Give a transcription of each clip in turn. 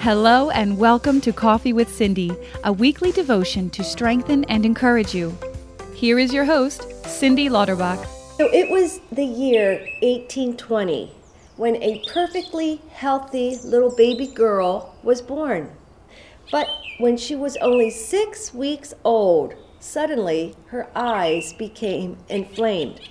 Hello, and welcome to Coffee with Cindy, a weekly devotion to strengthen and encourage you. Here is your host, Cindy Lauterbach. So it was the year 1820 when a perfectly healthy little baby girl was born. But when she was only six weeks old, suddenly her eyes became inflamed.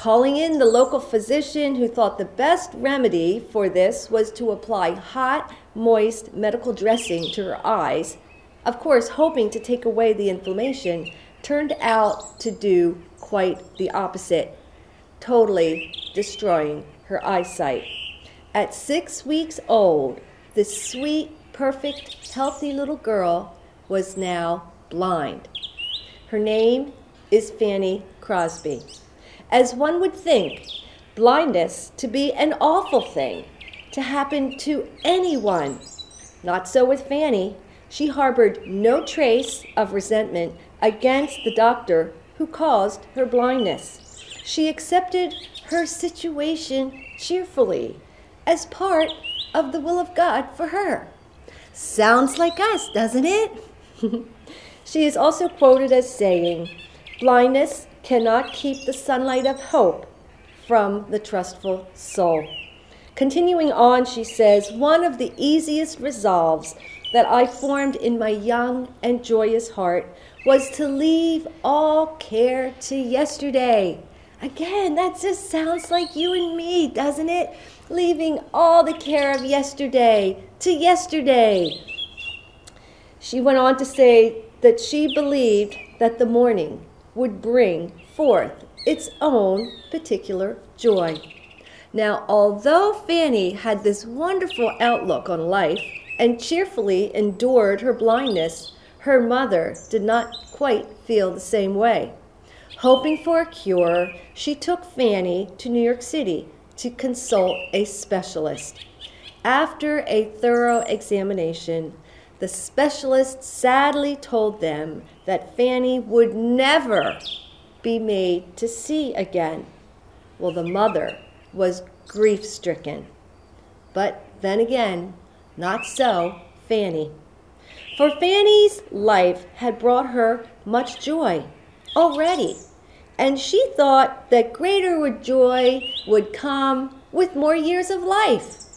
Calling in the local physician who thought the best remedy for this was to apply hot, moist medical dressing to her eyes, of course, hoping to take away the inflammation, turned out to do quite the opposite, totally destroying her eyesight. At six weeks old, this sweet, perfect, healthy little girl was now blind. Her name is Fanny Crosby. As one would think, blindness to be an awful thing to happen to anyone. Not so with Fanny. She harbored no trace of resentment against the doctor who caused her blindness. She accepted her situation cheerfully as part of the will of God for her. Sounds like us, doesn't it? she is also quoted as saying, Blindness cannot keep the sunlight of hope from the trustful soul. Continuing on, she says, One of the easiest resolves that I formed in my young and joyous heart was to leave all care to yesterday. Again, that just sounds like you and me, doesn't it? Leaving all the care of yesterday to yesterday. She went on to say that she believed that the morning would bring forth its own particular joy. Now, although Fanny had this wonderful outlook on life and cheerfully endured her blindness, her mother did not quite feel the same way. Hoping for a cure, she took Fanny to New York City to consult a specialist. After a thorough examination, the specialist sadly told them that Fanny would never be made to see again. Well, the mother was grief stricken. But then again, not so Fanny. For Fanny's life had brought her much joy already, and she thought that greater joy would come with more years of life.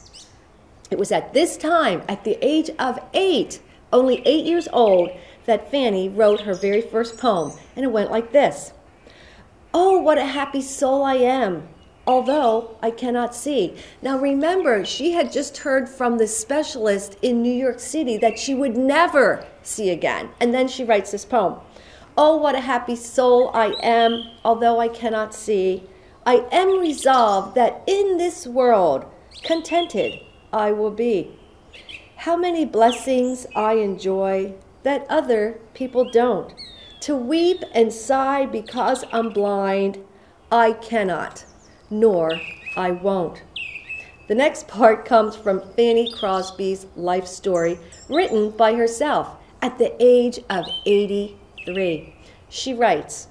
It was at this time, at the age of eight, only eight years old, that Fanny wrote her very first poem, and it went like this Oh, what a happy soul I am! although I cannot see. Now remember, she had just heard from the specialist in New York City that she would never see again. And then she writes this poem Oh, what a happy soul I am, although I cannot see. I am resolved that in this world, contented I will be. How many blessings I enjoy that other people don't. To weep and sigh because I'm blind, I cannot nor I won't. The next part comes from Fanny Crosby's life story, written by herself at the age of 83. She writes,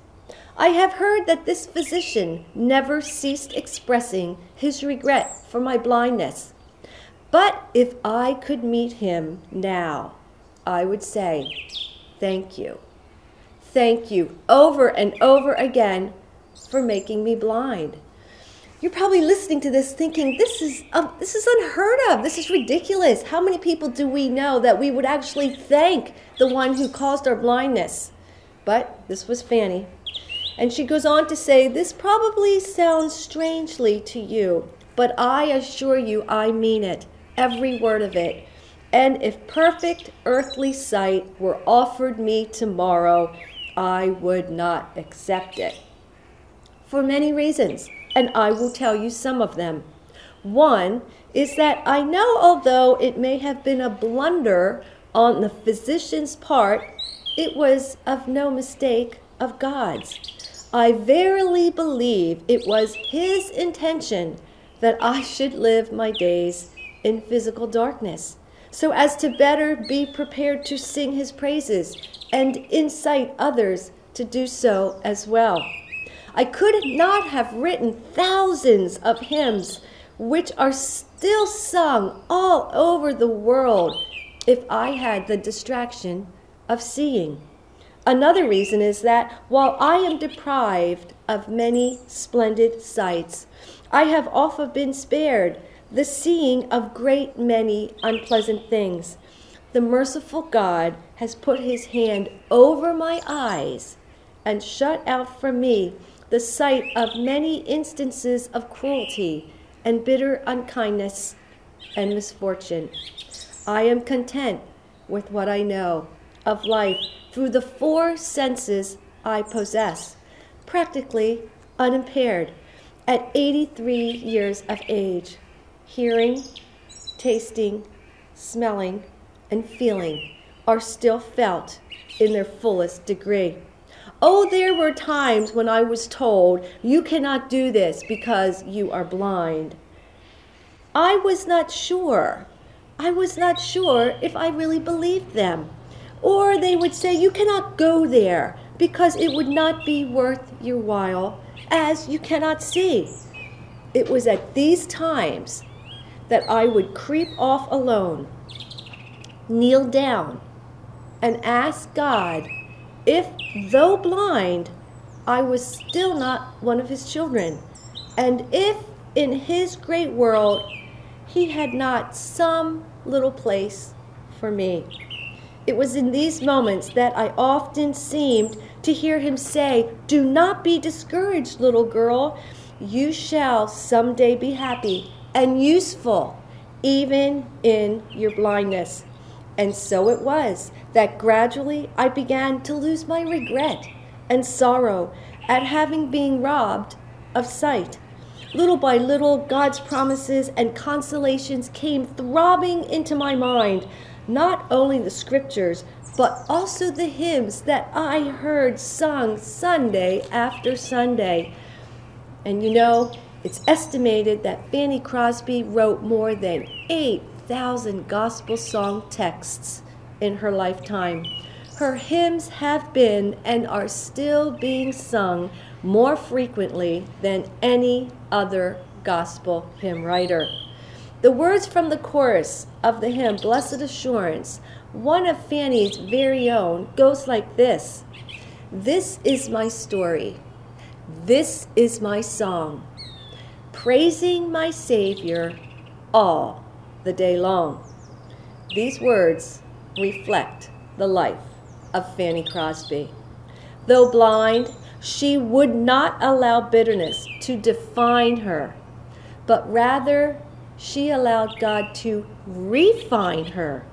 I have heard that this physician never ceased expressing his regret for my blindness. But if I could meet him now, I would say, Thank you. Thank you over and over again for making me blind. You're probably listening to this thinking, this is, um, this is unheard of. This is ridiculous. How many people do we know that we would actually thank the one who caused our blindness? But this was Fanny. And she goes on to say, This probably sounds strangely to you, but I assure you I mean it, every word of it. And if perfect earthly sight were offered me tomorrow, I would not accept it. For many reasons and I will tell you some of them. One is that I know, although it may have been a blunder on the physician's part, it was of no mistake of God's. I verily believe it was His intention that I should live my days in physical darkness, so as to better be prepared to sing His praises and incite others to do so as well. I could not have written thousands of hymns which are still sung all over the world if I had the distraction of seeing. Another reason is that while I am deprived of many splendid sights, I have often been spared the seeing of great many unpleasant things. The merciful God has put his hand over my eyes and shut out from me the sight of many instances of cruelty and bitter unkindness and misfortune. I am content with what I know of life through the four senses I possess, practically unimpaired at 83 years of age. Hearing, tasting, smelling, and feeling are still felt in their fullest degree. Oh, there were times when I was told, You cannot do this because you are blind. I was not sure. I was not sure if I really believed them. Or they would say, You cannot go there because it would not be worth your while, as you cannot see. It was at these times that I would creep off alone, kneel down, and ask God if, though blind, I was still not one of his children, and if in his great world he had not some little place for me. It was in these moments that I often seemed to hear him say, Do not be discouraged, little girl. You shall someday be happy and useful, even in your blindness. And so it was that gradually I began to lose my regret and sorrow at having been robbed of sight. Little by little, God's promises and consolations came throbbing into my mind not only the scriptures, but also the hymns that I heard sung Sunday after Sunday. And you know, it's estimated that Fanny Crosby wrote more than 8,000 gospel song texts in her lifetime. Her hymns have been and are still being sung more frequently than any other gospel hymn writer. The words from the chorus of the hymn, Blessed Assurance, one of Fanny's very own, goes like this This is my story. This is my song, praising my Savior all the day long. These words reflect the life of Fanny Crosby. Though blind, she would not allow bitterness to define her, but rather she allowed God to refine her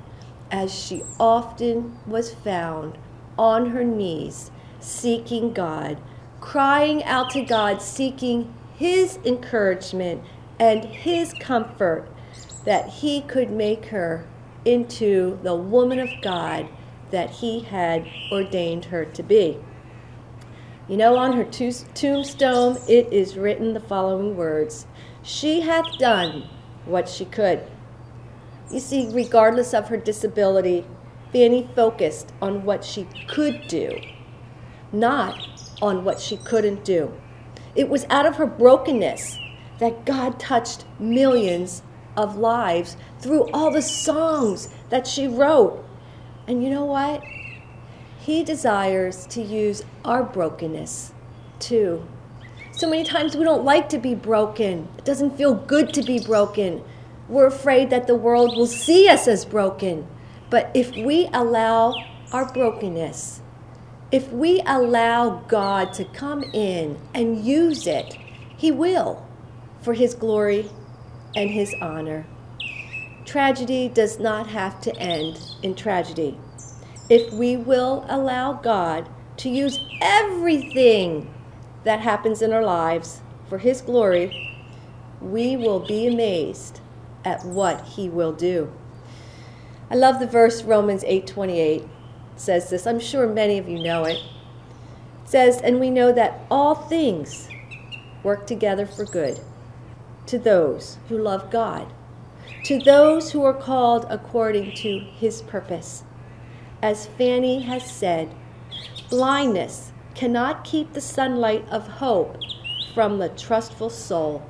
as she often was found on her knees seeking God, crying out to God, seeking His encouragement and His comfort that He could make her into the woman of God that He had ordained her to be. You know, on her tombstone, it is written the following words She hath done what she could. You see, regardless of her disability, Fanny focused on what she could do, not on what she couldn't do. It was out of her brokenness that God touched millions of lives through all the songs that she wrote. And you know what? He desires to use our brokenness too so many times we don't like to be broken. It doesn't feel good to be broken. We're afraid that the world will see us as broken. But if we allow our brokenness, if we allow God to come in and use it, He will for His glory and His honor. Tragedy does not have to end in tragedy. If we will allow God to use everything that happens in our lives for His glory, we will be amazed at what He will do. I love the verse Romans 8:28 says this. I'm sure many of you know it. It says, "And we know that all things work together for good to those who love God, to those who are called according to His purpose." As Fanny has said, blindness cannot keep the sunlight of hope from the trustful soul.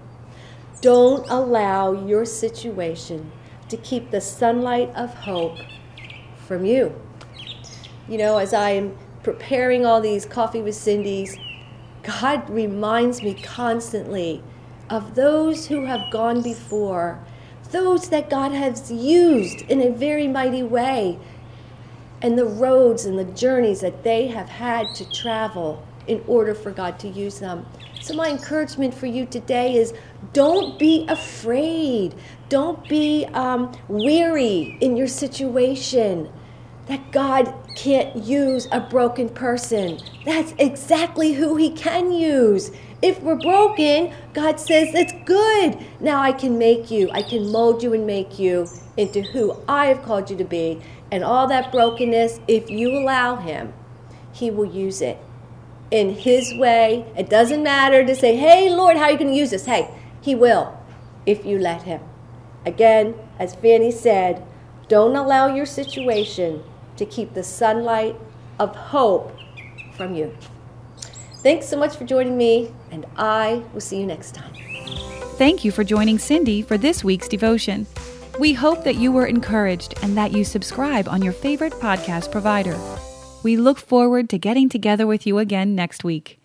Don't allow your situation to keep the sunlight of hope from you. You know, as I'm preparing all these Coffee with Cindy's, God reminds me constantly of those who have gone before, those that God has used in a very mighty way, and the roads and the journeys that they have had to travel in order for God to use them. So, my encouragement for you today is don't be afraid. Don't be um, weary in your situation that God can't use a broken person. That's exactly who He can use. If we're broken, God says, It's good. Now I can make you, I can mold you and make you into who I have called you to be. And all that brokenness, if you allow Him, He will use it in His way. It doesn't matter to say, Hey, Lord, how are you going to use this? Hey, He will if you let Him. Again, as Fanny said, don't allow your situation to keep the sunlight of hope from you. Thanks so much for joining me, and I will see you next time. Thank you for joining Cindy for this week's devotion. We hope that you were encouraged and that you subscribe on your favorite podcast provider. We look forward to getting together with you again next week.